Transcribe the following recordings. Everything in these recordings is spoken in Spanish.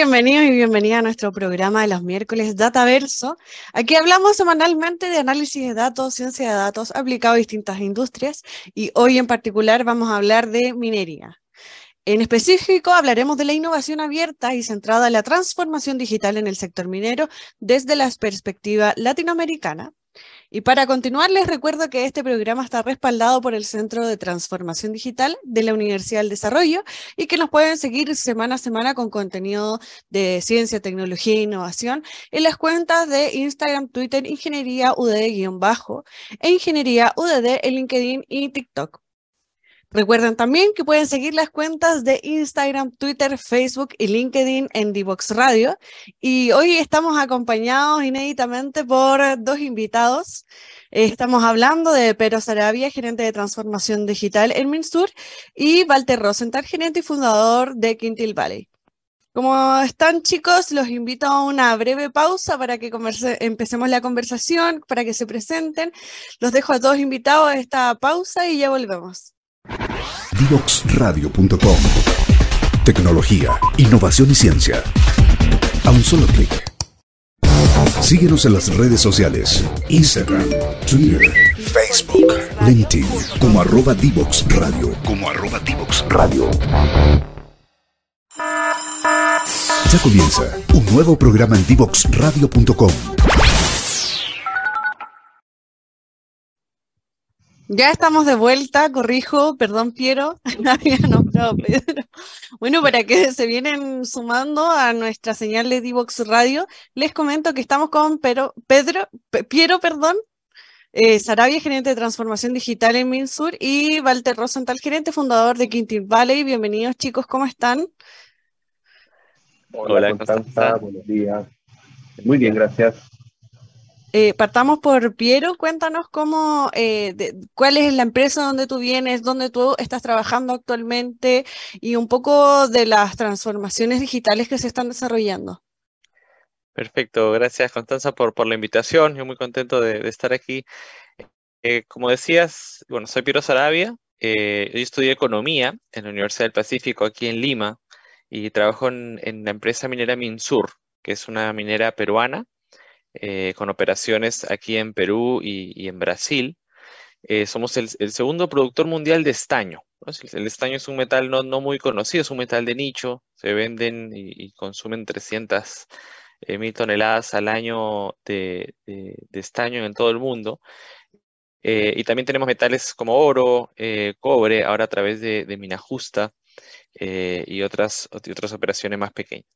bienvenidos y bienvenida a nuestro programa de los miércoles Dataverso. Aquí hablamos semanalmente de análisis de datos, ciencia de datos aplicado a distintas industrias y hoy en particular vamos a hablar de minería. En específico, hablaremos de la innovación abierta y centrada en la transformación digital en el sector minero desde la perspectiva latinoamericana, y para continuar, les recuerdo que este programa está respaldado por el Centro de Transformación Digital de la Universidad del Desarrollo y que nos pueden seguir semana a semana con contenido de ciencia, tecnología e innovación en las cuentas de Instagram, Twitter, Ingeniería UDD-bajo e Ingeniería UDD en LinkedIn y TikTok. Recuerden también que pueden seguir las cuentas de Instagram, Twitter, Facebook y LinkedIn en Divox Radio. Y hoy estamos acompañados inéditamente por dos invitados. Estamos hablando de Pedro Sarabia, gerente de transformación digital en Minsur, y Walter Rosenthal, gerente y fundador de Quintil Valley. Como están chicos, los invito a una breve pausa para que empecemos la conversación, para que se presenten. Los dejo a todos invitados a esta pausa y ya volvemos. Divoxradio.com Tecnología, innovación y ciencia. A un solo clic. Síguenos en las redes sociales. Instagram, Twitter, Facebook, LinkedIn, como arroba Divox Radio. Como arroba Divox Radio. Ya comienza un nuevo programa en Divoxradio.com Ya estamos de vuelta, corrijo, perdón Piero, había nombrado Pedro. Bueno, para que se vienen sumando a nuestra señal de Divox Radio, les comento que estamos con Pedro, Pedro Piero, perdón, eh, Sarabia, gerente de transformación digital en Minsur, y Walter Rosenthal, gerente fundador de Quintil Valley. Bienvenidos chicos, ¿cómo están? Hola, Constanza, buenos días. Muy bien, gracias. Eh, partamos por Piero, cuéntanos cómo, eh, cuál es la empresa donde tú vienes, dónde tú estás trabajando actualmente y un poco de las transformaciones digitales que se están desarrollando. Perfecto, gracias Constanza por, la invitación, yo muy contento de, estar aquí. Eh, como decías, bueno, soy Piero Sarabia, yo estudié economía en la Universidad del Pacífico aquí en Lima y trabajo en la empresa minera Minsur, que es una minera peruana eh, con operaciones aquí en Perú y, en Brasil. Eh, somos el, segundo productor mundial de estaño. El, estaño es un metal no, muy conocido, es un metal de nicho. Se venden y, consumen 300 eh, mil toneladas al año de, estaño en todo el mundo. y también tenemos metales como oro, cobre, ahora a través de, Mina Justa y otras, otras operaciones más pequeñas.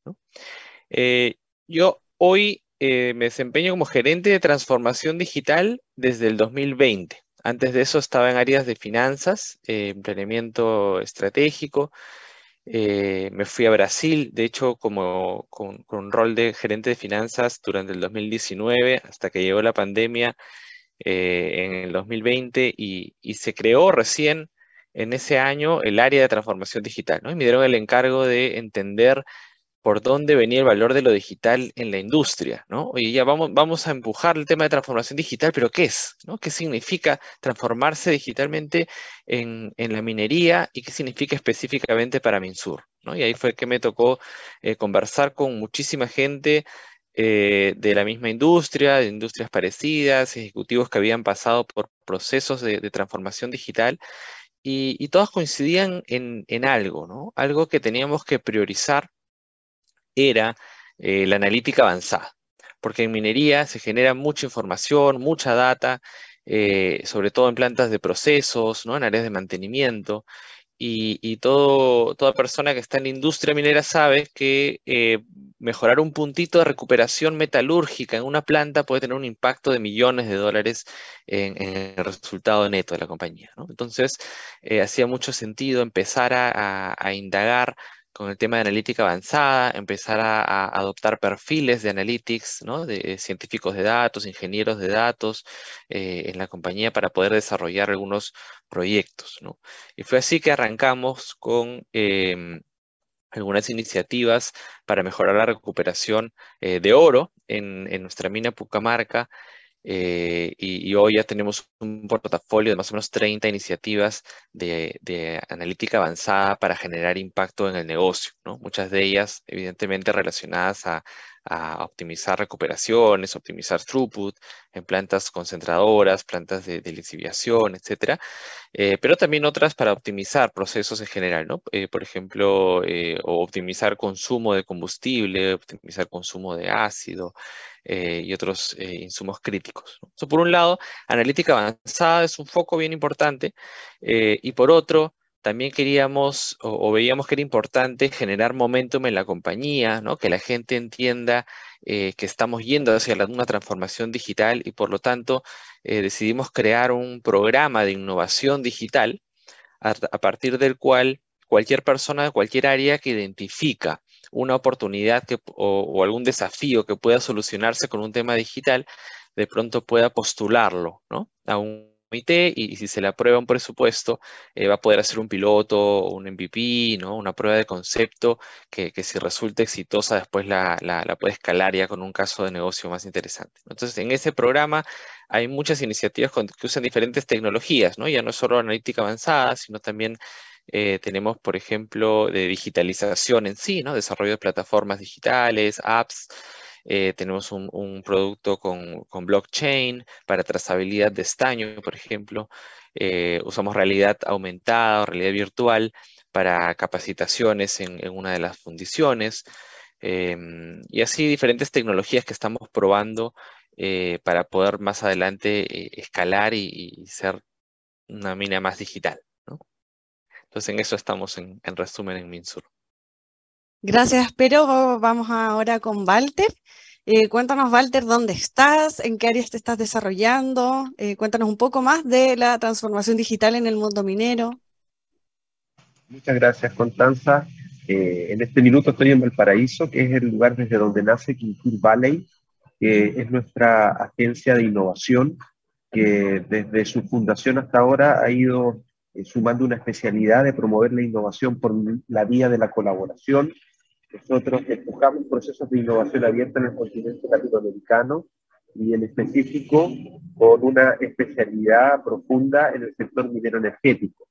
yo hoy eh, me desempeño como gerente de transformación digital desde el 2020. Antes de eso estaba en áreas de finanzas, eh, planeamiento estratégico. Eh, me fui a Brasil, de hecho, como, con, un rol de gerente de finanzas durante el 2019, hasta que llegó la pandemia en el 2020 y, se creó recién en ese año el área de transformación digital. ¿no? Me dieron el encargo de entender por dónde venía el valor de lo digital en la industria, ¿no? Oye, ya vamos, a empujar el tema de transformación digital, pero ¿qué es? ¿no? ¿Qué significa transformarse digitalmente en, la minería y qué significa específicamente para Minsur? ¿no? Y ahí fue que me tocó eh, conversar con muchísima gente eh, de la misma industria, de industrias parecidas, ejecutivos que habían pasado por procesos de, transformación digital y, todos coincidían en, en algo, ¿no? Algo que teníamos que priorizar era eh, la analítica avanzada. porque en minería se genera mucha información, mucha data, eh, sobre todo en plantas de procesos, ¿no? en áreas de mantenimiento. Y, todo, toda persona que está en la industria minera sabe que eh, mejorar un puntito de recuperación metalúrgica en una planta puede tener un impacto de millones de dólares en, el resultado neto de la compañía. Entonces, hacía mucho sentido empezar a indagar con el tema de analítica avanzada, empezar a, adoptar perfiles de analytics, ¿no? de científicos de datos, ingenieros de datos eh, en la compañía para poder desarrollar algunos proyectos. Y fue así que arrancamos con em, algunas iniciativas para mejorar la recuperación eh, de oro en, nuestra mina Pucamarca eh, y, hoy ya tenemos un portafolio de más o menos 30 iniciativas de, analítica avanzada para generar impacto en el negocio. Muchas de ellas, evidentemente, relacionadas a, optimizar recuperaciones, optimizar throughput en plantas concentradoras, plantas de, de lisiviación, etc. Eh, pero también otras para optimizar procesos en general. Eh, por ejemplo, optimizar consumo de combustible, optimizar consumo de ácido, eh, y otros eh, insumos críticos. por un lado, analítica avanzada es un foco bien importante eh, y por otro, también queríamos o, veíamos que era importante generar momentum en la compañía, ¿no? que la gente entienda que estamos yendo hacia una transformación digital y por lo tanto decidimos crear un programa de innovación digital a, a partir del cual cualquier persona de cualquier área que identifica una oportunidad que, o, algún desafío que pueda solucionarse con un tema digital, de pronto pueda postularlo ¿no? a un comité y, si se le aprueba un presupuesto, eh, va a poder hacer un piloto un MVP, ¿no? una prueba de concepto que, si resulta exitosa después la, puede escalar ya con un caso de negocio más interesante. Entonces, en ese programa hay muchas iniciativas que usan diferentes tecnologías, ¿no? ya no solo analítica avanzada, sino también eh, tenemos, por ejemplo, de digitalización en sí, ¿no? Desarrollo de plataformas digitales, apps. Eh, tenemos un, producto con, blockchain para trazabilidad de estaño, por ejemplo. Eh, usamos realidad aumentada o realidad virtual para capacitaciones en, una de las fundiciones. Em, y así diferentes tecnologías que estamos probando para poder más adelante escalar y ser una mina más digital. Entonces en eso estamos en, resumen en Minsur. Gracias, pero vamos ahora con Walter. Eh, cuéntanos, Walter, dónde estás, en qué áreas te estás desarrollando. Eh, cuéntanos un poco más de la transformación digital en el mundo minero. Muchas gracias, Constanza. Eh, en este minuto estoy en Valparaíso, que es el lugar desde donde nace Quintil Valley, que es nuestra agencia de innovación, que desde su fundación hasta ahora ha ido sumando una especialidad de promover la innovación por la vía de la colaboración. Nosotros empujamos procesos de innovación abierta en el continente latinoamericano y en específico con una especialidad profunda en el sector minero energético.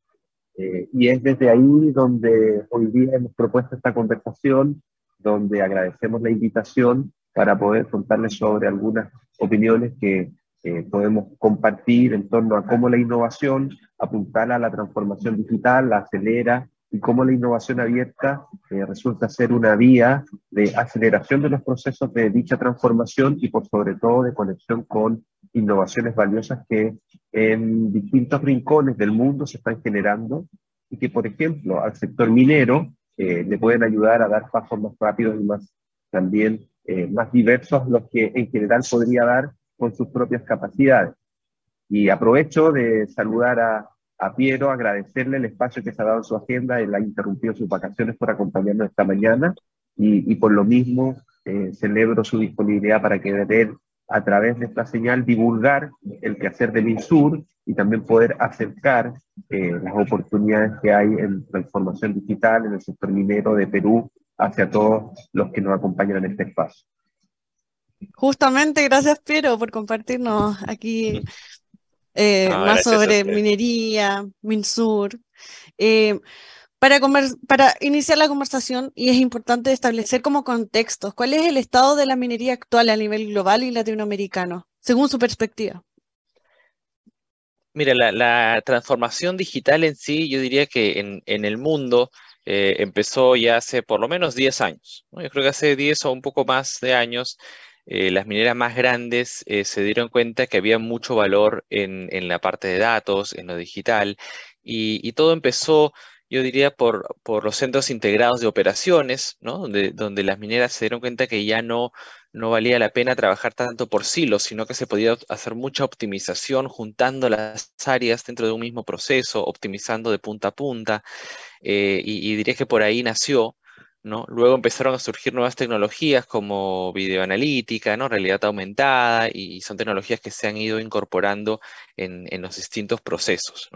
Eh, y es desde ahí donde hoy día hemos propuesto esta conversación, donde agradecemos la invitación para poder contarles sobre algunas opiniones que eh, podemos compartir en torno a cómo la innovación apuntala a la transformación digital, la acelera y cómo la innovación abierta eh, resulta ser una vía de aceleración de los procesos de dicha transformación y por sobre todo de conexión con innovaciones valiosas que en distintos rincones del mundo se están generando y que, por ejemplo, al sector minero eh, le pueden ayudar a dar pasos más rápidos y más también más diversos los que en general podría dar con sus propias capacidades. Y aprovecho de saludar a, a Piero, agradecerle el espacio que se ha dado en su agenda, él ha interrumpido sus vacaciones por acompañarnos esta mañana y, y por lo mismo eh, celebro su disponibilidad para que él, a través de esta señal, divulgar el quehacer de MinSur y también poder acercar eh, las oportunidades que hay en la información digital en el sector minero de Perú hacia todos los que nos acompañan en este espacio. Justamente, gracias Piero por compartirnos aquí eh, más sobre minería, Minsur. Eh, para, para iniciar la conversación, y es importante establecer como contextos, ¿cuál es el estado de la minería actual a nivel global y latinoamericano, según su perspectiva? Mira, la, transformación digital en sí, yo diría que en, el mundo eh, empezó ya hace por lo menos 10 años. Yo creo que hace 10 o un poco más de años eh, las mineras más grandes eh, se dieron cuenta que había mucho valor en, la parte de datos, en lo digital, y, todo empezó, yo diría, por, por, los centros integrados de operaciones, ¿no? donde, donde las mineras se dieron cuenta que ya no, no valía la pena trabajar tanto por silos, sino que se podía hacer mucha optimización juntando las áreas dentro de un mismo proceso, optimizando de punta a punta, eh, y, y diría que por ahí nació Luego empezaron a surgir nuevas tecnologías como videoanalítica, ¿no? Realidad aumentada, y son tecnologías que se han ido incorporando en, los distintos procesos.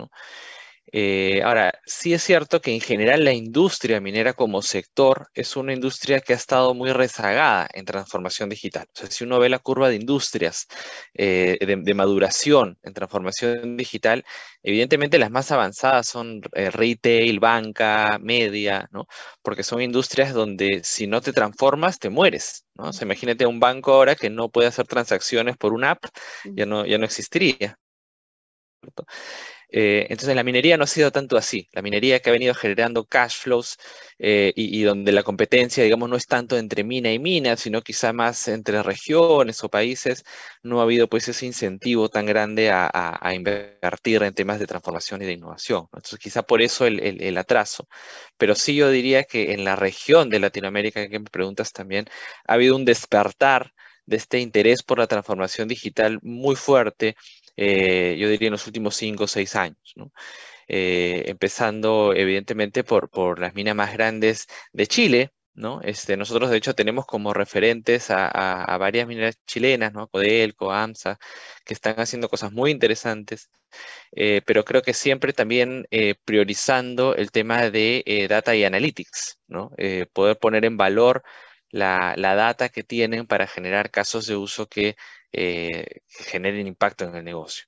Eh, ahora, sí es cierto que en general la industria minera como sector es una industria que ha estado muy rezagada en transformación digital. O sea, si uno ve la curva de industrias eh, de, maduración en transformación digital, evidentemente las más avanzadas son eh, retail, banca, media, ¿no? Porque son industrias donde si no te transformas, te mueres, ¿no? O sea, imagínate un banco ahora que no puede hacer transacciones por una app, ya no, ya no existiría. Eh, entonces la minería no ha sido tanto así. La minería que ha venido generando cash flows eh, y, donde la competencia, digamos, no es tanto entre mina y mina, sino quizá más entre regiones o países, no ha habido pues ese incentivo tan grande a, invertir en temas de transformación y de innovación. Entonces quizá por eso el, atraso. Pero sí yo diría que en la región de Latinoamérica, que me preguntas también, ha habido un despertar de este interés por la transformación digital muy fuerte eh, yo diría en los últimos cinco o seis años, eh, empezando evidentemente por, por las minas más grandes de Chile. Este, nosotros de hecho tenemos como referentes a, varias mineras chilenas, ¿no? Codelco, AMSA, que están haciendo cosas muy interesantes, eh, pero creo que siempre también priorizando el tema de data y analytics, poder poner en valor la, la, data que tienen para generar casos de uso que eh, generen impacto en el negocio.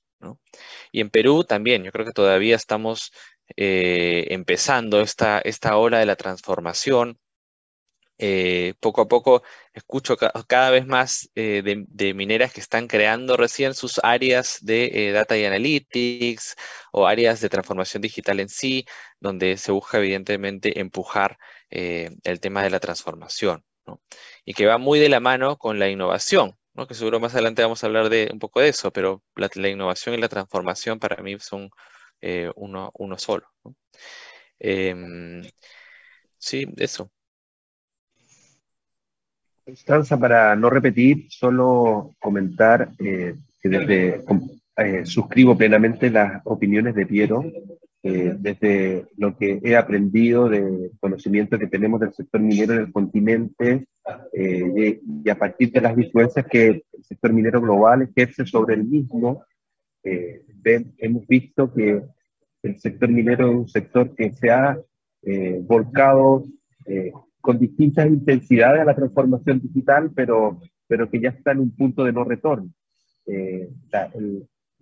Y en Perú también, yo creo que todavía estamos eh, empezando esta, esta ola de la transformación. Eh, poco a poco escucho cada vez más de, mineras que están creando recién sus áreas de data y analytics o áreas de transformación digital en sí, donde se busca evidentemente empujar el tema de la transformación. Y que va muy de la mano con la innovación que seguro más adelante vamos a hablar de un poco de eso, pero la, innovación y la transformación para mí son eh, uno, uno, solo. Em, sí, eso. Constanza, para no repetir, solo comentar eh, que desde eh, suscribo plenamente las opiniones de Piero eh, desde lo que he aprendido de conocimiento que tenemos del sector minero en el continente eh, y, a partir de las influencias que el sector minero global ejerce sobre el mismo, eh, hemos visto que el sector minero es un sector que se ha volcado con distintas intensidades a la transformación digital, pero, pero que ya está en un punto de no retorno.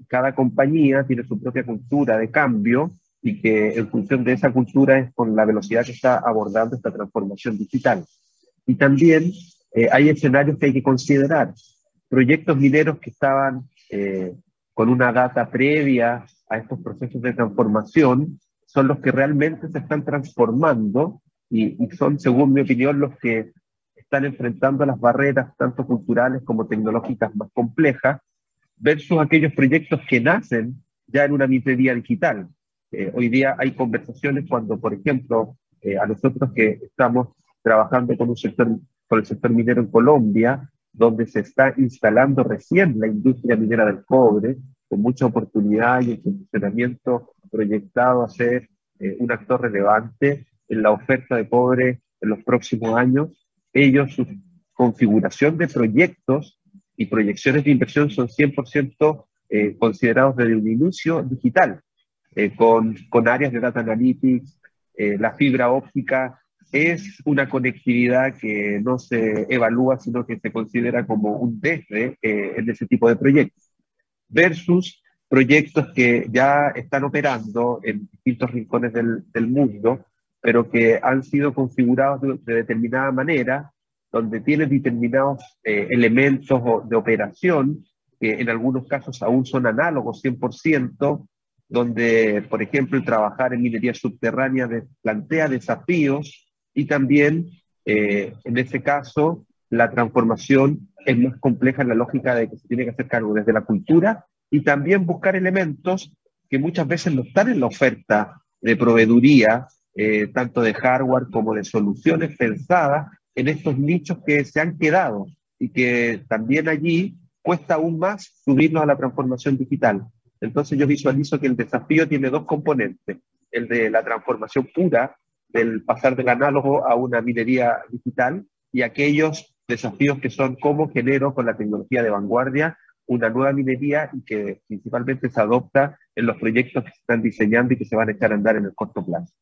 cada compañía tiene su propia cultura de cambio y que en función de esa cultura es con la velocidad que está abordando esta transformación digital. Y también eh, hay escenarios que hay que considerar. Proyectos mineros que estaban eh, con una data previa a estos procesos de transformación son los que realmente se están transformando y, y son, según mi opinión, los que están enfrentando las barreras tanto culturales como tecnológicas más complejas versus aquellos proyectos que nacen ya en una minería digital, eh, hoy día hay conversaciones cuando, por ejemplo, eh, a nosotros que estamos trabajando con, un sector, con el sector minero en Colombia, donde se está instalando recién la industria minera del cobre, con mucha oportunidad y el funcionamiento proyectado a ser eh, un actor relevante en la oferta de cobre en los próximos años. Ellos, su configuración de proyectos y proyecciones de inversión son 100% considerados desde un inicio digital. Eh, con, áreas de data analytics, eh, la fibra óptica es una conectividad que no se evalúa, sino que se considera como un desde eh, en ese tipo de proyectos, versus proyectos que ya están operando en distintos rincones del, del mundo, pero que han sido configurados de, determinada manera, donde tienen determinados elementos de operación que en algunos casos aún son análogos 100%, donde, por ejemplo, trabajar en minería subterránea plantea desafíos y también, eh, en este caso, la transformación es más compleja en la lógica de que se tiene que hacer cargo desde la cultura y también buscar elementos que muchas veces no están en la oferta de proveeduría, eh, tanto de hardware como de soluciones pensadas en estos nichos que se han quedado y que también allí cuesta aún más subirnos a la transformación digital. Entonces yo visualizo que el desafío tiene dos componentes, el de la transformación pura, del pasar del análogo a una minería digital, y aquellos desafíos que son cómo genero con la tecnología de vanguardia una nueva minería y que principalmente se adopta en los proyectos que se están diseñando y que se van a echar a andar en el corto plazo.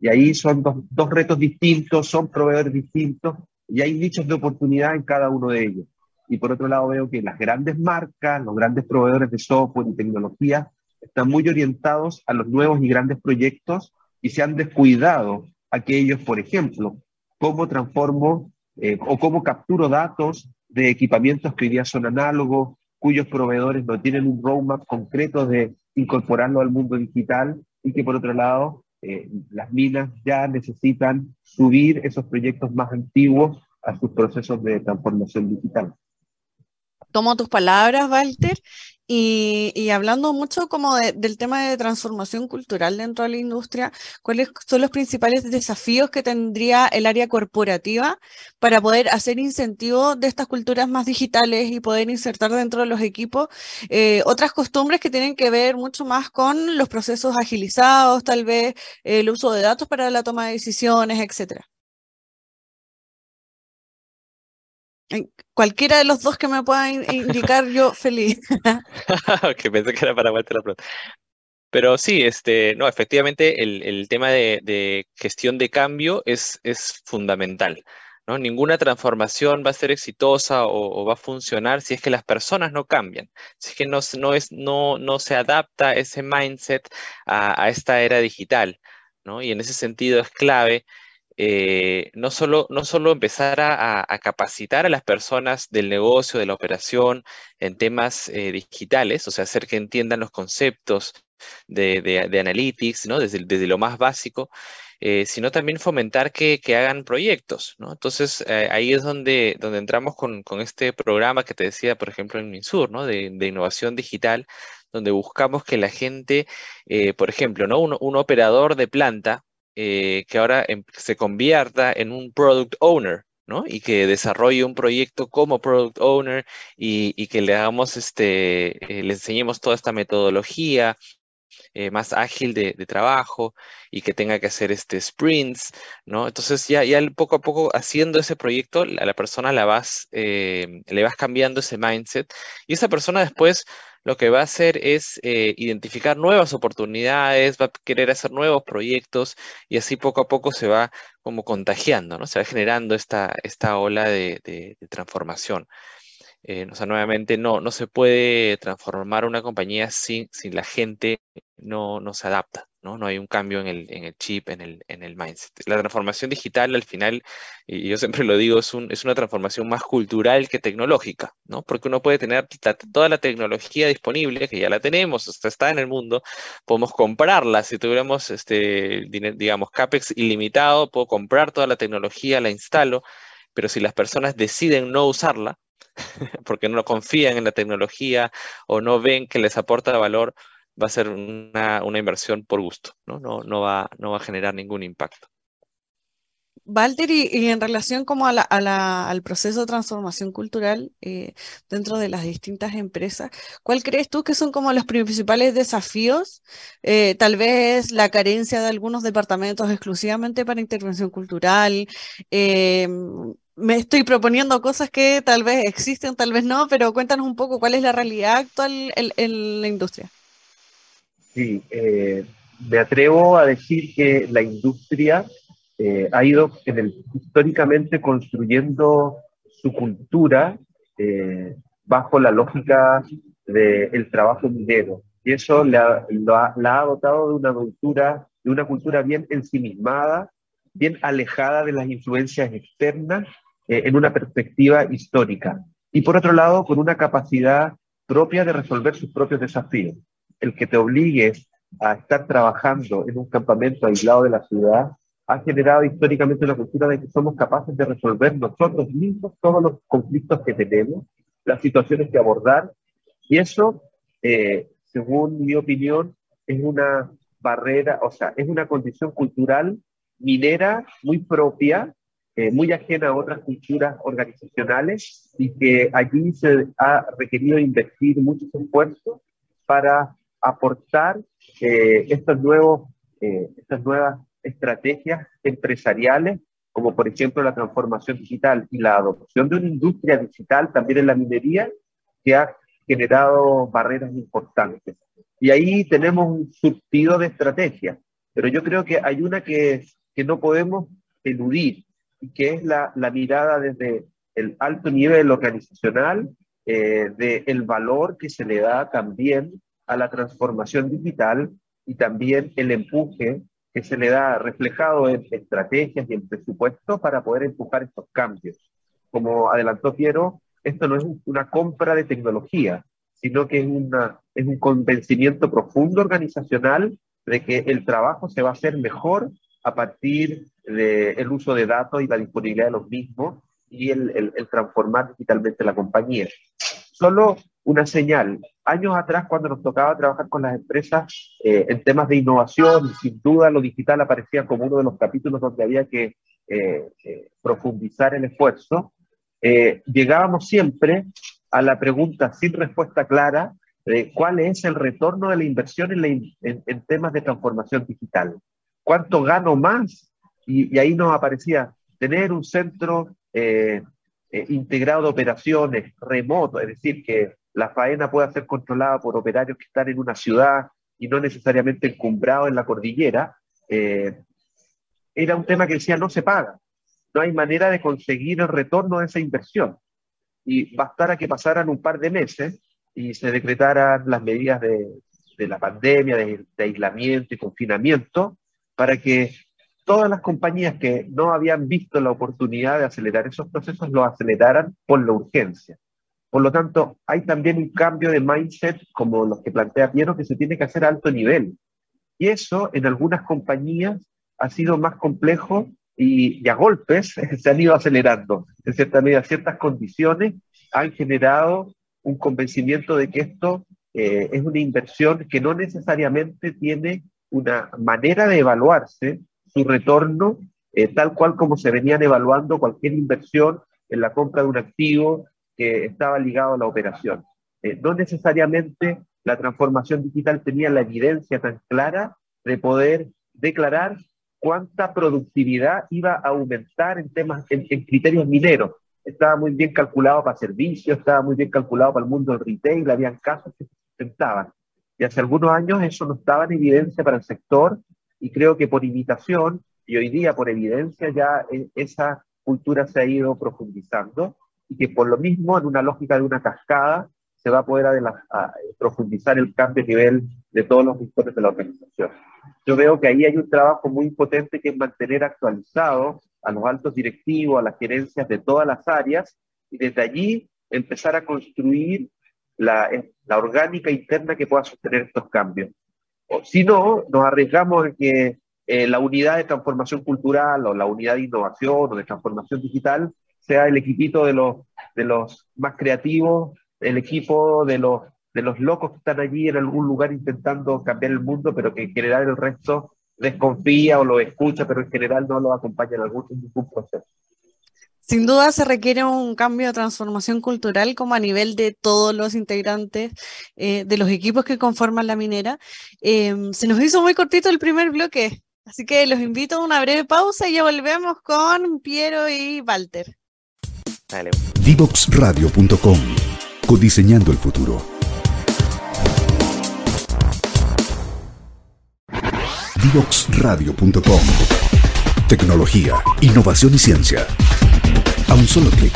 Y ahí son dos, dos retos distintos, son proveedores distintos y hay nichos de oportunidad en cada uno de ellos. Y por otro lado veo que las grandes marcas, los grandes proveedores de software y tecnología están muy orientados a los nuevos y grandes proyectos y se han descuidado aquellos, por ejemplo, cómo transformo eh, o cómo capturo datos de equipamientos que hoy día son análogos, cuyos proveedores no tienen un roadmap concreto de incorporarlo al mundo digital y que por otro lado eh, las minas ya necesitan subir esos proyectos más antiguos a sus procesos de transformación digital tomo tus palabras, Walter, y, hablando mucho como del tema de transformación cultural dentro de la industria, ¿cuáles son los principales desafíos que tendría el área corporativa para poder hacer incentivo de estas culturas más digitales y poder insertar dentro de los equipos eh, otras costumbres que tienen que ver mucho más con los procesos agilizados, tal vez el uso de datos para la toma de decisiones, etcétera? Cualquiera de los dos que me pueda indicar, yo feliz. que pensé que era para Walter la pregunta. Pero sí, este, no, efectivamente el, tema de, gestión de cambio es, es fundamental. ¿no? Ninguna transformación va a ser exitosa o, va a funcionar si es que las personas no cambian, si es que no, no, es, no, no se adapta ese mindset a, a esta era digital. ¿no? Y en ese sentido es clave eh, no, solo, no solo empezar a, capacitar a las personas del negocio, de la operación en temas eh, digitales, o sea, hacer que entiendan los conceptos de, analytics, ¿no? desde, desde, lo más básico, eh, sino también fomentar que, hagan proyectos. ¿no? Entonces, ahí es donde, donde entramos con, este programa que te decía, por ejemplo, en MinSur, ¿no? de, innovación digital, donde buscamos que la gente, por ejemplo, ¿no? un operador de planta, eh, que ahora em, se convierta en un product owner, ¿no? Y que desarrolle un proyecto como product owner y, que le hagamos este, eh, le enseñemos toda esta metodología eh, más ágil de, trabajo y que tenga que hacer este sprints, ¿no? Entonces ya, ya poco a poco haciendo ese proyecto, a la persona la vas, le vas cambiando ese mindset y esa persona después lo que va a hacer es eh, identificar nuevas oportunidades, va a querer hacer nuevos proyectos y así poco a poco se va como contagiando, ¿no? Se va generando esta, esta ola de, transformación. Eh, o sea, nuevamente no, no se puede transformar una compañía sin, sin la gente no, no se adapta. ¿no? hay un cambio en el, en el chip, en el, en el mindset. La transformación digital al final, y yo siempre lo digo, es, un, es una transformación más cultural que tecnológica, ¿no? Porque uno puede tener toda la tecnología disponible, que ya la tenemos, está en el mundo, podemos comprarla, si tuviéramos, este, digamos, CAPEX ilimitado, puedo comprar toda la tecnología, la instalo, pero si las personas deciden no usarla, porque no confían en la tecnología o no ven que les aporta valor, va a ser una, inversión por gusto, ¿no? No, no, va, no va a generar ningún impacto. Walter, y, en relación como a al proceso de transformación cultural eh, dentro de las distintas empresas, ¿cuál crees tú que son como los principales desafíos? Eh, tal vez la carencia de algunos departamentos exclusivamente para intervención cultural. Eh, me estoy proponiendo cosas que tal vez existen, tal vez no, pero cuéntanos un poco cuál es la realidad actual en la industria. Sí, eh, me atrevo a decir que la industria eh, ha ido en el, históricamente construyendo su cultura eh, bajo la lógica del trabajo minero. Y eso la, ha, dotado de una cultura, de una cultura bien ensimismada, bien alejada de las influencias externas en una perspectiva histórica. Y por otro lado, con una capacidad propia de resolver sus propios desafíos el que te obligues a estar trabajando en un campamento aislado de la ciudad ha generado históricamente una cultura de que somos capaces de resolver nosotros mismos todos los conflictos que tenemos, las situaciones que abordar, y eso, eh, según mi opinión, es una barrera, o sea, es una condición cultural minera muy propia, eh, muy ajena a otras culturas organizacionales y que allí se ha requerido invertir muchos esfuerzos para aportar eh, estos eh, estas nuevas estrategias empresariales, como por ejemplo la transformación digital y la adopción de una industria digital también en la minería, que ha generado barreras importantes. Y ahí tenemos un surtido de estrategias, pero yo creo que hay una que, que no podemos eludir, y que es la, la mirada desde el alto nivel organizacional, eh, del valor que se le da también a la transformación digital y también el empuje que se le da reflejado en estrategias y en presupuestos para poder empujar estos cambios. Como adelantó Piero, esto no es una compra de tecnología, sino que es, una, es un convencimiento profundo organizacional de que el trabajo se va a hacer mejor a partir del uso de datos y la disponibilidad de los mismos y el, el, transformar digitalmente la compañía. Solo una señal. Años atrás, cuando nos tocaba trabajar con las empresas eh, en temas de innovación, sin duda lo digital aparecía como uno de los capítulos donde había que eh, eh, profundizar el esfuerzo. llegábamos siempre a la pregunta sin respuesta clara de cuál es el retorno de la inversión en, en, temas de transformación digital. ¿Cuánto gano más? Y, ahí nos aparecía tener un centro eh, eh, integrado de operaciones remoto, es decir, que la faena pueda ser controlada por operarios que están en una ciudad y no necesariamente encumbrados en la cordillera, eh, era un tema que decía no se paga, no hay manera de conseguir el retorno de esa inversión. Y bastara que pasaran un par de meses y se decretaran las medidas de, de la pandemia, de, aislamiento y confinamiento, para que todas las compañías que no habían visto la oportunidad de acelerar esos procesos lo aceleraran por la urgencia. Por lo tanto, hay también un cambio de mindset, como los que plantea Piero, que se tiene que hacer a alto nivel. Y eso en algunas compañías ha sido más complejo y, a golpes se han ido acelerando. En cierta medida, ciertas condiciones han generado un convencimiento de que esto eh, es una inversión que no necesariamente tiene una manera de evaluarse su retorno eh, tal cual como se venían evaluando cualquier inversión en la compra de un activo que estaba ligado a la operación. Eh, no necesariamente la transformación digital tenía la evidencia tan clara de poder declarar cuánta productividad iba a aumentar en temas, en, criterios mineros. Estaba muy bien calculado para servicios, estaba muy bien calculado para el mundo del retail, habían casos que se sustentaban. Y hace algunos años eso no estaba en evidencia para el sector y creo que por imitación y hoy día por evidencia ya e, esa cultura se ha ido profundizando y que por lo mismo en una lógica de una cascada se va a poder profundizar el cambio a nivel de todos los sectores de la organización yo veo que ahí hay un trabajo muy potente que es mantener actualizado a los altos directivos, a las gerencias de todas las áreas y desde allí empezar a construir la, la orgánica interna que pueda sostener estos cambios. Si no, nos arriesgamos en que eh, la unidad de transformación cultural o la unidad de innovación o de transformación digital sea el equipito de los, de los más creativos, el equipo de los de los locos que están allí en algún lugar intentando cambiar el mundo, pero que en general el resto desconfía o lo escucha, pero en general no lo acompaña en algún, ningún proceso. Sin duda se requiere un cambio de transformación cultural como a nivel de todos los integrantes eh, de los equipos que conforman la minera. Em, se nos hizo muy cortito el primer bloque, así que los invito a una breve pausa y ya volvemos con Piero y Walter. Divoxradio.com Codiseñando el futuro. Divoxradio.com. Tecnología, innovación y ciencia. Un solo clic.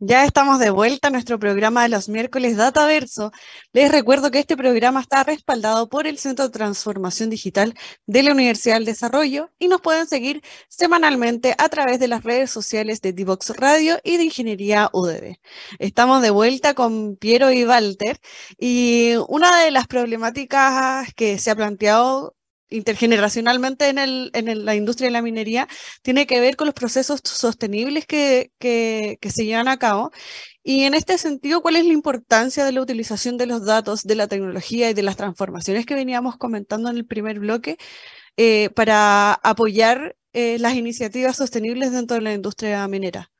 Ya estamos de vuelta a nuestro programa de los miércoles Dataverso. Les recuerdo que este programa está respaldado por el Centro de Transformación Digital de la Universidad del Desarrollo y nos pueden seguir semanalmente a través de las redes sociales de Divox Radio y de Ingeniería UDB. Estamos de vuelta con Piero y Walter y una de las problemáticas que se ha planteado intergeneracionalmente en, la industria de la minería tiene que ver con los procesos sostenibles que, que, se llevan a cabo. Y en este sentido, ¿cuál es la importancia de la utilización de los datos, de la tecnología y de las transformaciones que veníamos comentando en el primer bloque eh, para apoyar eh, las iniciativas sostenibles dentro de la industria minera?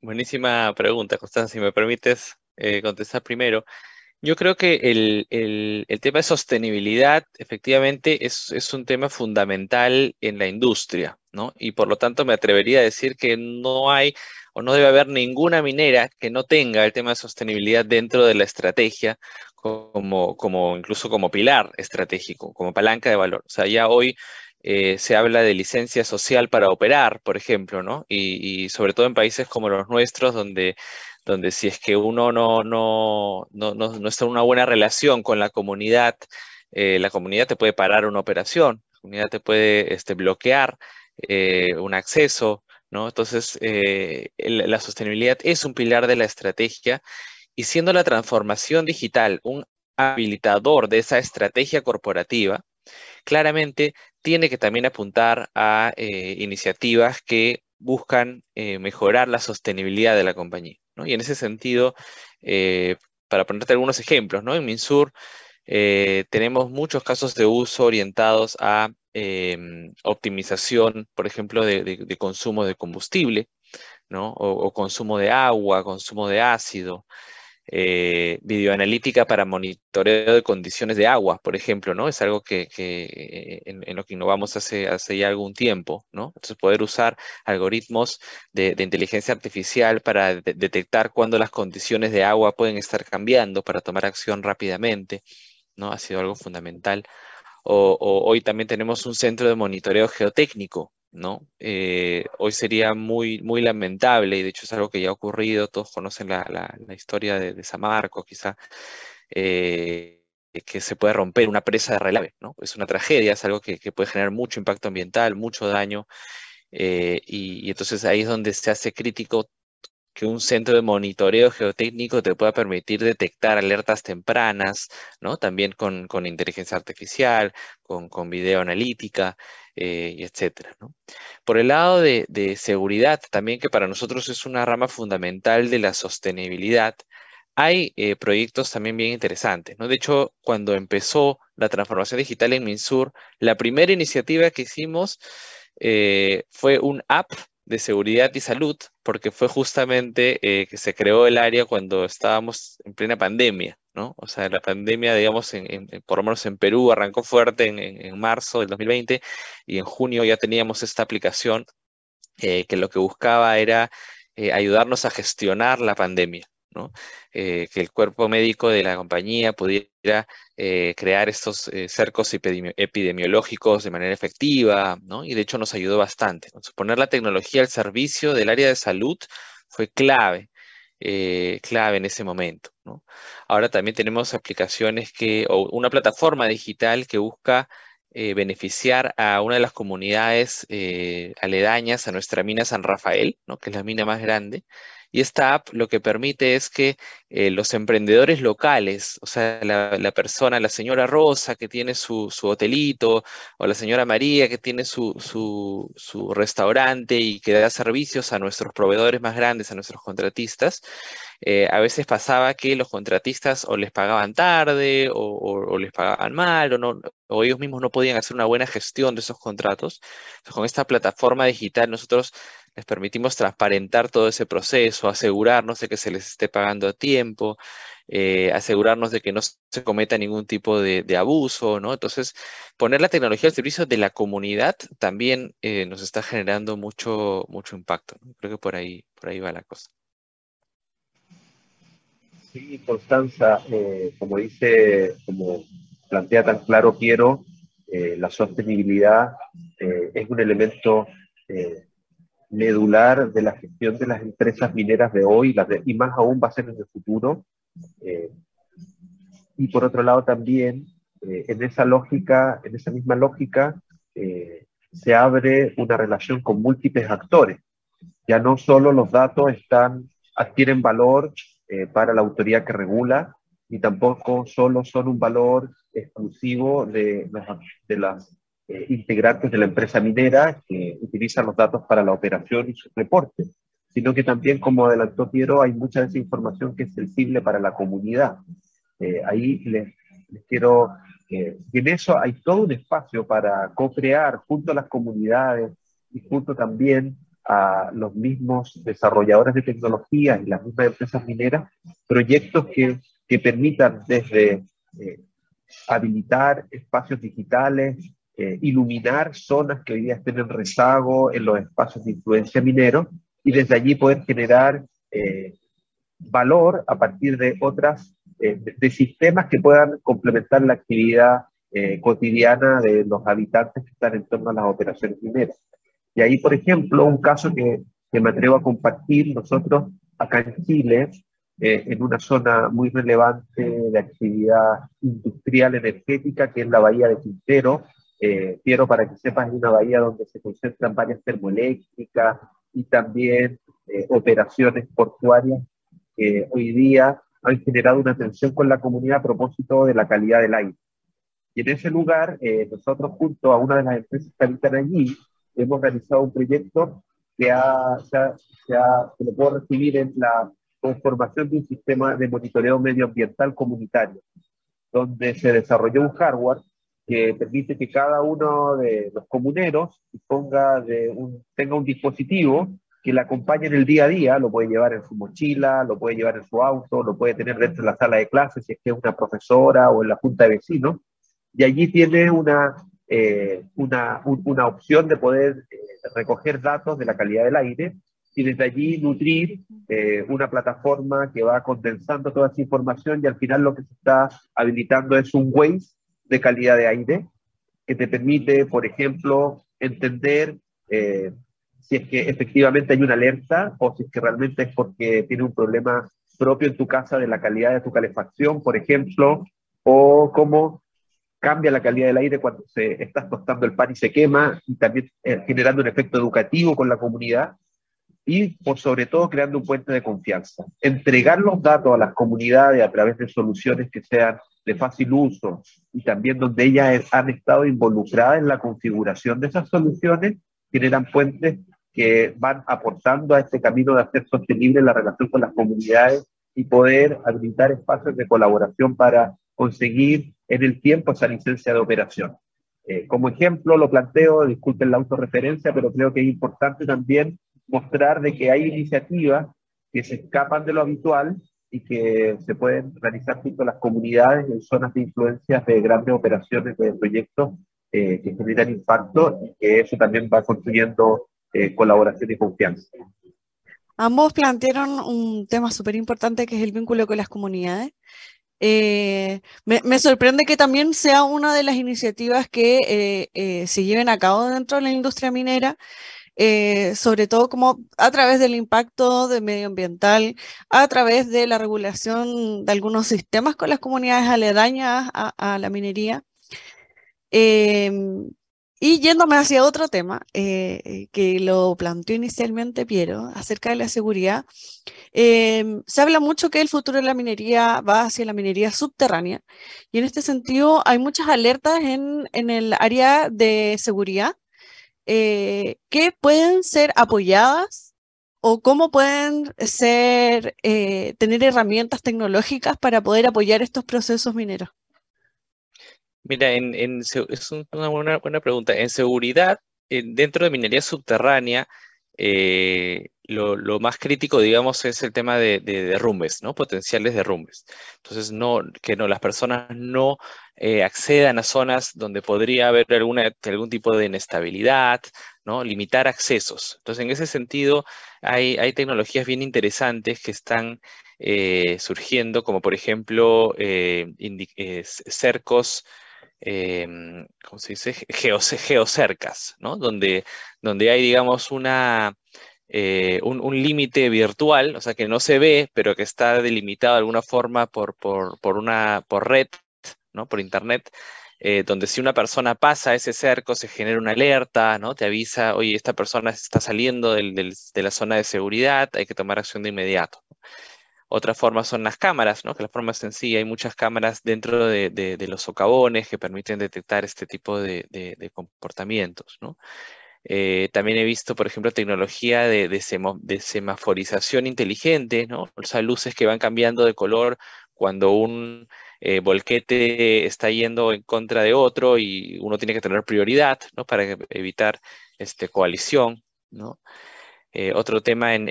Buenísima pregunta, Constanza. Si me permites eh, contestar primero. Yo creo que el, el, tema de sostenibilidad efectivamente es, es, un tema fundamental en la industria, ¿no? Y por lo tanto me atrevería a decir que no hay o no debe haber ninguna minera que no tenga el tema de sostenibilidad dentro de la estrategia como, como incluso como pilar estratégico, como palanca de valor. O sea, ya hoy eh, se habla de licencia social para operar, por ejemplo, ¿no? Y, y sobre todo en países como los nuestros, donde donde si es que uno no, no, no, no, está en una buena relación con la comunidad, eh, la comunidad te puede parar una operación, la comunidad te puede este, bloquear eh, un acceso, ¿no? Entonces, eh, la sostenibilidad es un pilar de la estrategia y siendo la transformación digital un habilitador de esa estrategia corporativa, claramente tiene que también apuntar a iniciativas que buscan mejorar la sostenibilidad de la compañía. Y en ese sentido, eh, para ponerte algunos ejemplos. En Minsur eh, tenemos muchos casos de uso orientados a em, optimización, por ejemplo, de, consumo de combustible, o, consumo de agua, consumo de ácido eh, videoanalítica para monitoreo de condiciones de agua, por ejemplo, ¿no? Es algo que, en, lo que innovamos hace, hace ya algún tiempo, ¿no? Entonces, poder usar algoritmos de, inteligencia artificial para detectar cuándo las condiciones de agua pueden estar cambiando para tomar acción rápidamente, ¿no? Ha sido algo fundamental. o hoy también tenemos un centro de monitoreo geotécnico, ¿no? Eh, hoy sería muy, muy lamentable, y de hecho es algo que ya ha ocurrido, todos conocen la, la, historia de, de, San Marcos, quizá, eh, que se puede romper una presa de relave, ¿no? Es una tragedia, es algo que, que puede generar mucho impacto ambiental, mucho daño, eh, y, y, entonces ahí es donde se hace crítico que un centro de monitoreo geotécnico te pueda permitir detectar alertas tempranas, ¿no? También con, con inteligencia artificial, con, con video analítica, eh, etcétera. Por el lado de, de, seguridad, también que para nosotros es una rama fundamental de la sostenibilidad, hay eh, proyectos también bien interesantes, ¿no? De hecho, cuando empezó la transformación digital en Minsur, la primera iniciativa que hicimos eh, fue un app de seguridad y salud, porque fue justamente eh, que se creó el área cuando estábamos en plena pandemia, ¿no? O sea, la pandemia, digamos, en, por lo menos en Perú arrancó fuerte en, marzo del 2020 y en junio ya teníamos esta aplicación eh, que lo que buscaba era eh, ayudarnos a gestionar la pandemia. Eh, que el cuerpo médico de la compañía pudiera eh, crear estos eh, cercos epidemiológicos de manera efectiva, Y de hecho nos ayudó bastante. poner la tecnología al servicio del área de salud fue clave. clave en ese momento. Ahora también tenemos aplicaciones que, o una plataforma digital que busca beneficiar a una de las comunidades aledañas a nuestra mina San Rafael, que es la mina más grande, y esta app lo que permite es que eh, los emprendedores locales, o sea, la, persona, la señora Rosa que tiene su, hotelito, o la señora María que tiene su, su, restaurante y que da servicios a nuestros proveedores más grandes, a nuestros contratistas, eh, a veces pasaba que los contratistas o les pagaban tarde o, les pagaban mal o, ellos mismos no podían hacer una buena gestión de esos contratos. con esta plataforma digital nosotros les permitimos transparentar todo ese proceso, asegurarnos de que se les esté pagando a tiempo, eh, asegurarnos de que no se cometa ningún tipo de, abuso, ¿no? Entonces, poner la tecnología al servicio de la comunidad también eh, nos está generando mucho, mucho impacto. Creo que por ahí, por ahí va la cosa. Sí, Constanza, eh, como dice, como plantea tan claro Piero, la sostenibilidad es un elemento medular de la gestión de las empresas mineras de hoy y más aún va a ser en el futuro. Eh, y por otro lado también, eh, en esa lógica, en esa misma lógica, eh, se abre una relación con múltiples actores. Ya no solo los datos están, adquieren valor para la autoridad que regula, ni tampoco solo son un valor exclusivo de, de las eh, integrantes de la empresa minera que utilizan los datos para la operación y sus reportes, sino que también, como adelantó Piero, hay mucha de esa información que es sensible para la comunidad. Eh, ahí les, les quiero, eh, en eso hay todo un espacio para co-crear junto a las comunidades y junto también a los mismos desarrolladores de tecnología y las mismas empresas mineras, proyectos que, que permitan desde eh, habilitar espacios digitales, eh, iluminar zonas que hoy día estén en rezago en los espacios de influencia minero y desde allí poder generar eh, valor a partir de otras, de, de, sistemas que puedan complementar la actividad cotidiana de los habitantes que están en torno a las operaciones mineras. Y ahí, por ejemplo, un caso que, que me atrevo a compartir, nosotros acá en Chile, eh, en una zona muy relevante de actividad industrial energética, que es la bahía de Quintero, eh, para que sepas, es una bahía donde se concentran varias termoeléctricas y también eh, operaciones portuarias que hoy día han generado una tensión con la comunidad a propósito de la calidad del aire. Y en ese lugar, eh, nosotros junto a una de las empresas que habitan allí, hemos realizado un proyecto que, ha, se, ha, se, ha, lo puedo recibir en la conformación de un sistema de monitoreo medioambiental comunitario, donde se desarrolló un hardware que permite que cada uno de los comuneros ponga de un, tenga un dispositivo que le acompañe en el día a día, lo puede llevar en su mochila, lo puede llevar en su auto, lo puede tener dentro de la sala de clases si es que es una profesora o en la junta de vecinos, y allí tiene una eh, una, un, una, opción de poder eh, recoger datos de la calidad del aire y desde allí nutrir eh, una plataforma que va condensando toda esa información y al final lo que se está habilitando es un Waze de calidad de aire que te permite, por ejemplo, entender eh, si es que efectivamente hay una alerta o si es que realmente es porque tiene un problema propio en tu casa de la calidad de tu calefacción, por ejemplo, o cómo cambia la calidad del aire cuando se está tostando el pan y se quema, y también eh, generando un efecto educativo con la comunidad, y por sobre todo creando un puente de confianza. Entregar los datos a las comunidades a través de soluciones que sean de fácil uso y también donde ellas han estado involucradas en la configuración de esas soluciones, generan puentes que van aportando a este camino de hacer sostenible la relación con las comunidades y poder habilitar espacios de colaboración para conseguir en el tiempo esa licencia de operación. Eh, como ejemplo lo planteo, disculpen la autorreferencia, pero creo que es importante también mostrar de que hay iniciativas que se escapan de lo habitual y que se pueden realizar junto a las comunidades en zonas de influencia de grandes operaciones de proyectos eh, que generan impacto y que eso también va construyendo eh, colaboración y confianza. Ambos plantearon un tema súper importante que es el vínculo con las comunidades eh, me, sorprende que también sea una de las iniciativas que eh, eh, se lleven a cabo dentro de la industria minera, sobre todo como a través del impacto de medioambiental, a través de la regulación de algunos sistemas con las comunidades aledañas a, a la minería. Em, y yéndome hacia otro tema, eh, que lo planteó inicialmente Piero, acerca de la seguridad, eh, se habla mucho que el futuro de la minería va hacia la minería subterránea, y en este sentido hay muchas alertas en, en el área de seguridad eh, que pueden ser apoyadas o cómo pueden ser, eh, tener herramientas tecnológicas para poder apoyar estos procesos mineros. Mira, en, es una buena, pregunta. En seguridad, en, dentro de minería subterránea, eh, lo, más crítico, digamos, es el tema de, de, derrumbes, ¿no? Potenciales derrumbes. Entonces, no, que no, las personas no eh, accedan a zonas donde podría haber alguna, algún tipo de inestabilidad, ¿no? Limitar accesos. Entonces, en ese sentido, hay, hay tecnologías bien interesantes que están eh, surgiendo, como por ejemplo, cercos eh, ¿cómo se dice? Geo, geocercas, ¿no? Donde, donde hay, digamos, una, eh, un, un límite virtual, o sea, que no se ve, pero que está delimitado de alguna forma por, por, por una, por red, ¿no? Por internet, eh, donde si una persona pasa ese cerco se genera una alerta, ¿no? Te avisa, oye, esta persona está saliendo del, de la zona de seguridad, hay que tomar acción de inmediato. Otra forma son las cámaras, ¿no? que las formas en sí, hay muchas cámaras dentro de, los socavones que permiten detectar este tipo de, comportamientos. Eh, también he visto, por ejemplo, tecnología de, semaforización inteligente, ¿no? o sea, luces que van cambiando de color cuando un eh, volquete está yendo en contra de otro y uno tiene que tener prioridad ¿no? para evitar este, coalición. ¿no? Eh, otro tema en,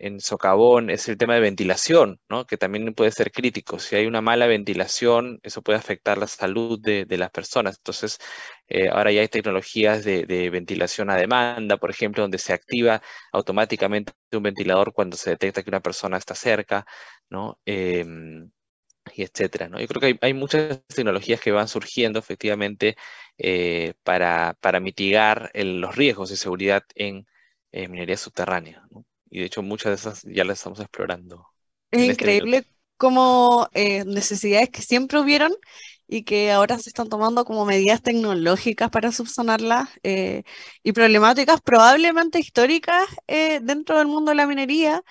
en, socavón es el tema de ventilación, ¿no? que también puede ser crítico. Si hay una mala ventilación, eso puede afectar la salud de, las personas. Entonces, eh, ahora ya hay tecnologías de, ventilación a demanda, por ejemplo, donde se activa automáticamente un ventilador cuando se detecta que una persona está cerca, ¿no? Em, y etcétera. Yo creo que hay, muchas tecnologías que van surgiendo efectivamente eh, para, para, mitigar los riesgos de seguridad en eh, minería subterránea. Y de hecho muchas de esas ya las estamos explorando. Es este increíble como eh, necesidades que siempre hubieron y que ahora se están tomando como medidas tecnológicas para subsanarlas eh, y problemáticas probablemente históricas dentro del mundo de la minería.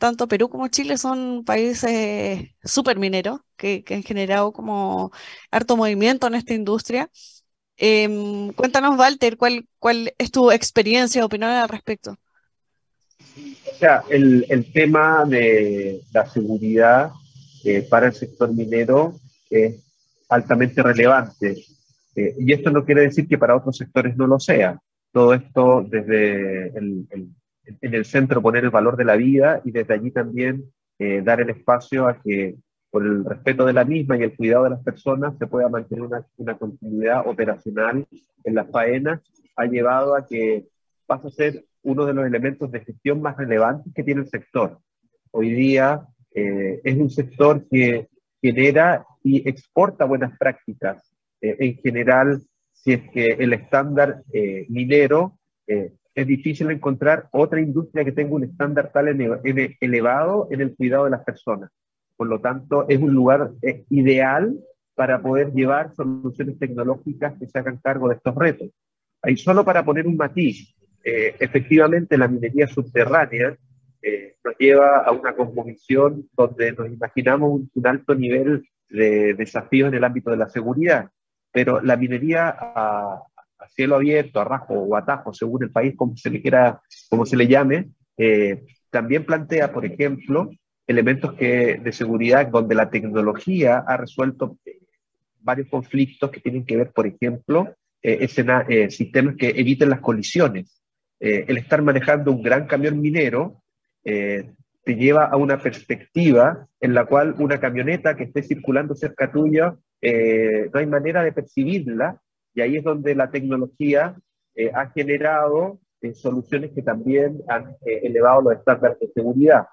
tanto Perú como Chile son países súper mineros que, que, han generado como harto movimiento en esta industria Em, cuéntanos, Walter, ¿cuál, ¿cuál es tu experiencia opinión al respecto? O sea, el, el tema de la seguridad eh, para el sector minero es altamente relevante. Eh, y esto no quiere decir que para otros sectores no lo sea. Todo esto desde el, en el centro poner el valor de la vida y desde allí también eh, dar el espacio a que por el respeto de la misma y el cuidado de las personas, se pueda mantener una, una continuidad operacional en las faenas, ha llevado a que pasa a ser uno de los elementos de gestión más relevantes que tiene el sector. Hoy día eh, es un sector que genera y exporta buenas prácticas. Eh, en general, si es que el estándar eh, minero es difícil encontrar otra industria que tenga un estándar tal elevado en el cuidado de las personas. Por lo tanto, es un lugar eh, ideal para poder llevar soluciones tecnológicas que se hagan cargo de estos retos. Ahí solo para poner un matiz, eh, efectivamente la minería subterránea eh, nos lleva a una composición donde nos imaginamos un, alto nivel de desafíos en el ámbito de la seguridad, pero la minería a, cielo abierto, a rajo o atajo, según el país como se le quiera, como se le llame, también plantea, por ejemplo, elementos que, de seguridad donde la tecnología ha resuelto eh, varios conflictos que tienen que ver, por ejemplo, eh, eh, sistemas que eviten las colisiones. el estar manejando un gran camión minero te lleva a una perspectiva en la cual una camioneta que esté circulando cerca tuya no hay manera de percibirla y ahí es donde la tecnología ha generado soluciones que también han elevado los estándares de seguridad.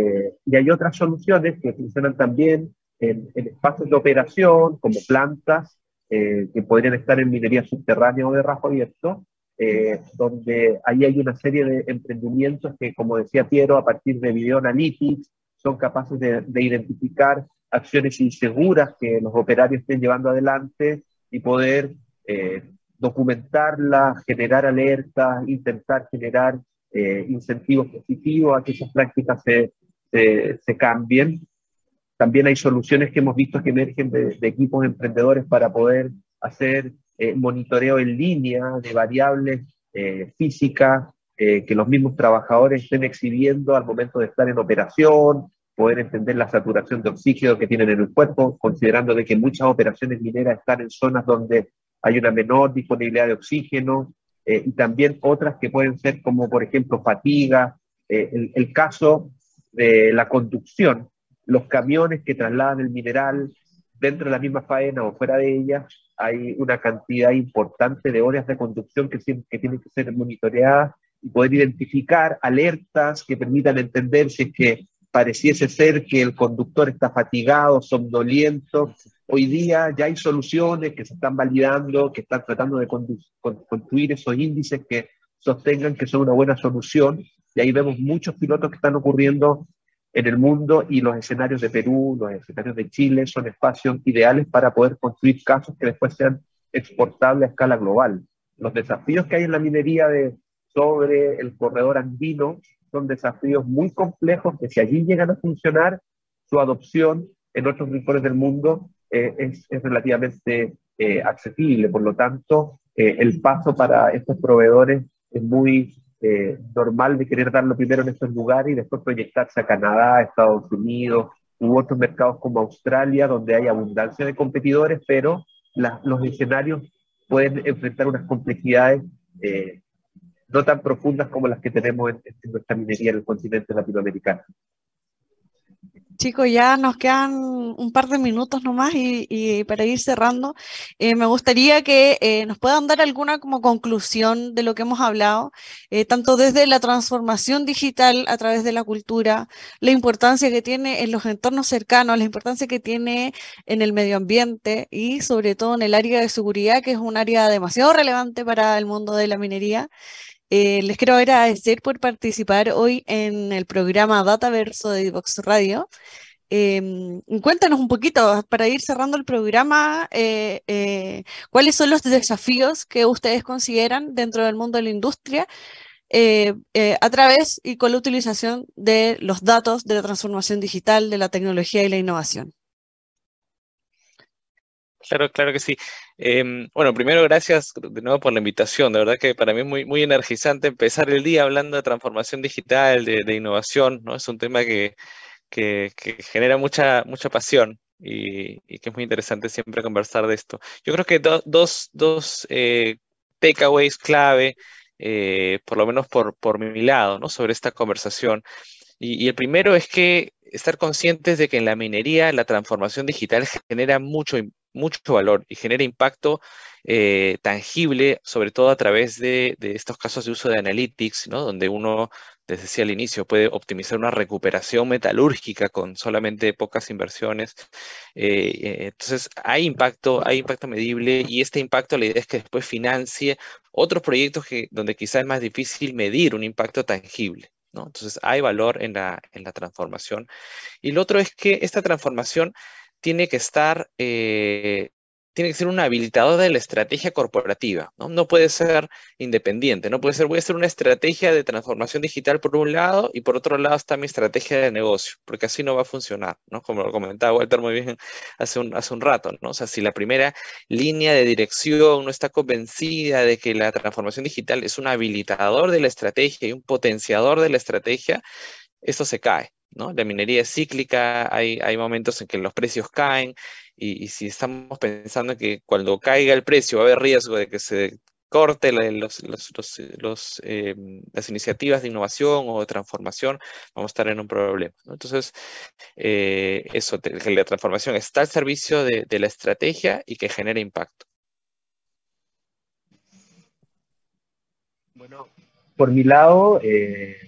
Eh, y hay otras soluciones que funcionan también en, espacios de operación, como plantas, eh, que podrían estar en minería subterránea o de rajo abierto, eh, donde ahí hay una serie de emprendimientos que, como decía Piero, a partir de video analytics, son capaces de, de identificar acciones inseguras que los operarios estén llevando adelante y poder documentarlas, generar alertas, intentar generar incentivos positivos a que esas prácticas se, se, cambien. También hay soluciones que hemos visto que emergen de, equipos emprendedores para poder hacer eh, monitoreo en línea de variables eh, físicas eh, que los mismos trabajadores estén exhibiendo al momento de estar en operación, poder entender la saturación de oxígeno que tienen en el cuerpo, considerando de que muchas operaciones mineras están en zonas donde hay una menor disponibilidad de oxígeno, y también otras que pueden ser como, por ejemplo, fatiga. el, caso de la conducción, los camiones que trasladan el mineral dentro de la misma faena o fuera de ella, hay una cantidad importante de horas de conducción que, que tienen que ser monitoreadas y poder identificar alertas que permitan entender si es que pareciese ser que el conductor está fatigado, somnoliento. Hoy día ya hay soluciones que se están validando, que están tratando de construir esos índices que sostengan que son una buena solución y ahí vemos muchos pilotos que están ocurriendo en el mundo y los escenarios de Perú, los escenarios de Chile son espacios ideales para poder construir casos que después sean exportables a escala global. Los desafíos que hay en la minería de, sobre el corredor andino son desafíos muy complejos que si allí llegan a funcionar, su adopción en otros rincones del mundo eh, es, es, relativamente eh, accesible. Por lo tanto, eh, el paso para estos proveedores es muy normal de querer darlo primero en estos lugares y después proyectarse a Canadá, Estados Unidos u otros mercados como Australia, donde hay abundancia de competidores, pero los escenarios pueden enfrentar unas complejidades no tan profundas como las que tenemos en, en nuestra minería en el continente latinoamericano. Chicos, ya nos quedan un par de minutos nomás y, para ir cerrando, eh, me gustaría que eh, nos puedan dar alguna como conclusión de lo que hemos hablado, eh, tanto desde la transformación digital a través de la cultura, la importancia que tiene en los entornos cercanos, la importancia que tiene en el medio ambiente y sobre todo en el área de seguridad, que es un área demasiado relevante para el mundo de la minería. Eh, les quiero agradecer por participar hoy en el programa Dataverso de Vox Radio. Em, cuéntanos un poquito, para ir cerrando el programa, eh, eh, cuáles son los desafíos que ustedes consideran dentro del mundo de la industria a través y con la utilización de los datos de la transformación digital, de la tecnología y la innovación. Claro, claro que sí. Em, bueno, primero gracias de nuevo por la invitación. De verdad que para mí es muy, muy energizante empezar el día hablando de transformación digital, de, innovación, ¿no? Es un tema que, que, genera mucha, mucha pasión y, que es muy interesante siempre conversar de esto. Yo creo que dos, dos eh, takeaways clave, eh, por lo menos por, por mi lado, ¿no? Sobre esta conversación. Y, y el primero es que estar conscientes de que en la minería la transformación digital genera mucho, mucho valor y genera impacto eh, tangible, sobre todo a través de, estos casos de uso de analytics, ¿no? donde uno, les decía al inicio, puede optimizar una recuperación metalúrgica con solamente pocas inversiones. Eh, entonces, hay impacto, hay impacto medible y este impacto la idea es que después financie otros proyectos que, donde quizás es más difícil medir un impacto tangible. ¿no? Entonces, hay valor en la, en la transformación. Y lo otro es que esta transformación tiene que estar, eh, tiene que ser un habilitador de la estrategia corporativa, ¿no? No puede ser independiente, no puede ser, voy a hacer una estrategia de transformación digital por un lado y por otro lado está mi estrategia de negocio, porque así no va a funcionar, ¿no? Como lo comentaba Walter muy bien hace un, hace un rato, ¿no? O sea, si la primera línea de dirección no está convencida de que la transformación digital es un habilitador de la estrategia y un potenciador de la estrategia, esto se cae. La minería es cíclica, hay, hay momentos en que los precios caen y, si estamos pensando que cuando caiga el precio va a haber riesgo de que se corte eh, las iniciativas de innovación o de transformación, vamos a estar en un problema. Entonces, eh, eso, la transformación está al servicio de, la estrategia y que genera impacto. Bueno, por mi lado, eh,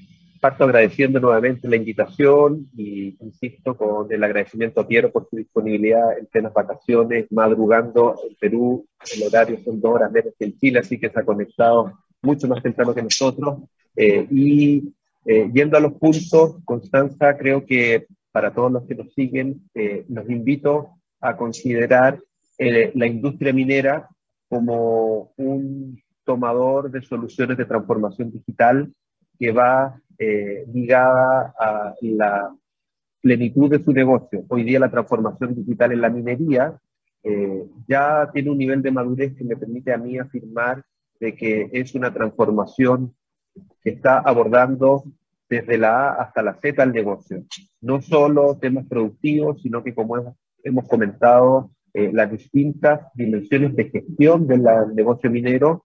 parto agradeciendo nuevamente la invitación y insisto con el agradecimiento a Piero por su disponibilidad en plenas vacaciones, madrugando en Perú, el horario son dos horas menos que en Chile, así que se ha conectado mucho más temprano que nosotros. Eh, y eh, yendo a los puntos, Constanza, creo que para todos los que nos siguen, eh, los invito a considerar la industria minera como un tomador de soluciones de transformación digital que va eh, ligada a la plenitud de su negocio. Hoy día la transformación digital en la minería eh, ya tiene un nivel de madurez que me permite a mí afirmar de que es una transformación que está abordando desde la A hasta la Z al negocio. No solo temas productivos, sino que como hemos, comentado, eh, las distintas dimensiones de gestión del negocio minero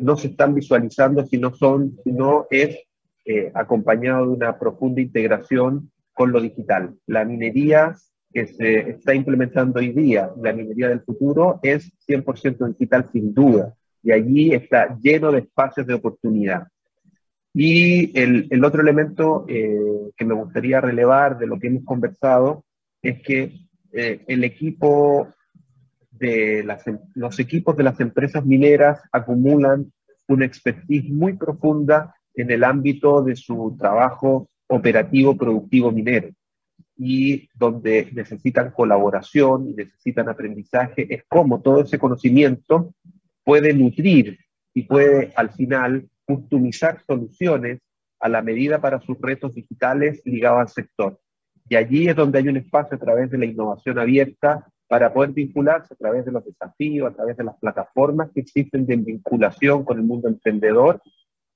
no se están visualizando si no, son, si no es eh, acompañado de una profunda integración con lo digital. La minería que se está implementando hoy día, la minería del futuro, es 100% digital sin duda, y allí está lleno de espacios de oportunidad. Y el, el otro elemento eh, que me gustaría relevar de lo que hemos conversado es que eh, el equipo de las, em, los equipos de las empresas mineras acumulan una expertise muy profunda en el ámbito de su trabajo operativo productivo minero y donde necesitan colaboración y necesitan aprendizaje, es como todo ese conocimiento puede nutrir y puede al final customizar soluciones a la medida para sus retos digitales ligados al sector. Y allí es donde hay un espacio a través de la innovación abierta para poder vincularse a través de los desafíos, a través de las plataformas que existen de vinculación con el mundo emprendedor,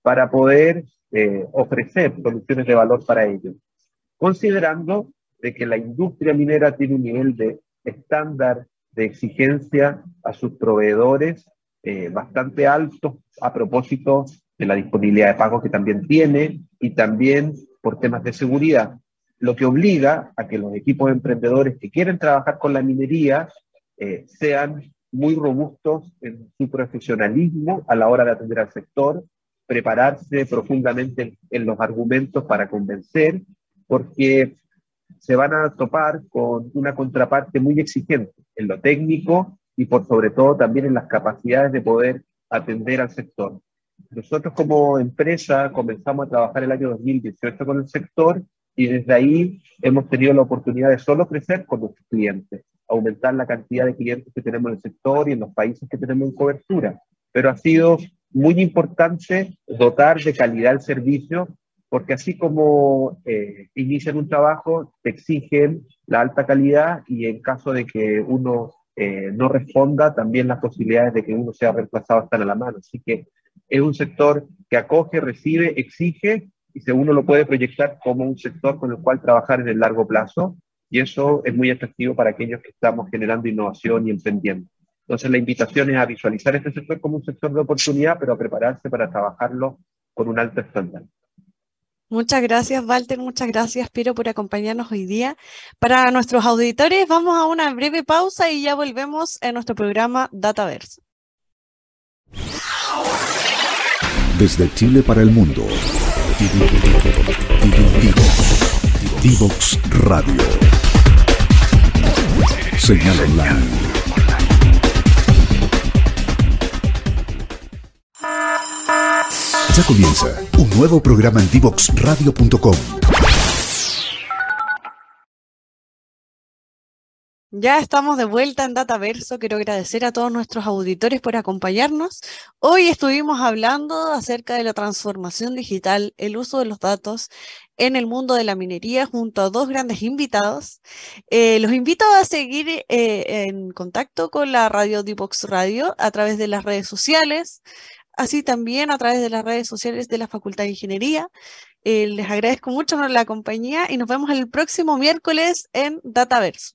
para poder eh, ofrecer soluciones de valor para ellos. Considerando de que la industria minera tiene un nivel de estándar de exigencia a sus proveedores eh, bastante alto a propósito de la disponibilidad de pago que también tiene y también por temas de seguridad, lo que obliga a que los equipos emprendedores que quieren trabajar con la minería eh, sean muy robustos en su profesionalismo a la hora de atender al sector, prepararse profundamente en los argumentos para convencer, porque se van a topar con una contraparte muy exigente en lo técnico y por sobre todo también en las capacidades de poder atender al sector. Nosotros como empresa comenzamos a trabajar el año 2018 con el sector y desde ahí hemos tenido la oportunidad de solo crecer con nuestros clientes, aumentar la cantidad de clientes que tenemos en el sector y en los países que tenemos en cobertura. Pero ha sido muy importante dotar de calidad el servicio porque así como eh, inician un trabajo, te exigen la alta calidad y en caso de que uno eh, no responda, también las posibilidades de que uno sea reemplazado están a la mano. Así que es un sector que acoge, recibe, exige y si uno lo puede proyectar como un sector con el cual trabajar en el largo plazo y eso es muy atractivo para aquellos que estamos generando innovación y emprendiendo. Entonces la invitación es a visualizar este sector como un sector de oportunidad, pero a prepararse para trabajarlo con un alto estándar. Muchas gracias, Walter. Muchas gracias, Piero, por acompañarnos hoy día. Para nuestros auditores, vamos a una breve pausa y ya volvemos a nuestro programa Dataverse. Desde Chile para el mundo. Divox Radio. Señal online Ya comienza un nuevo programa en divoxradio.com. Ya estamos de vuelta en Dataverso. Quiero agradecer a todos nuestros auditores por acompañarnos. Hoy estuvimos hablando acerca de la transformación digital, el uso de los datos en el mundo de la minería junto a dos grandes invitados. Eh, los invito a seguir eh, en contacto con la radio Divox Radio a través de las redes sociales, así también a través de las redes sociales de la Facultad de Ingeniería. Eh, les agradezco mucho la compañía y nos vemos el próximo miércoles en Dataverse.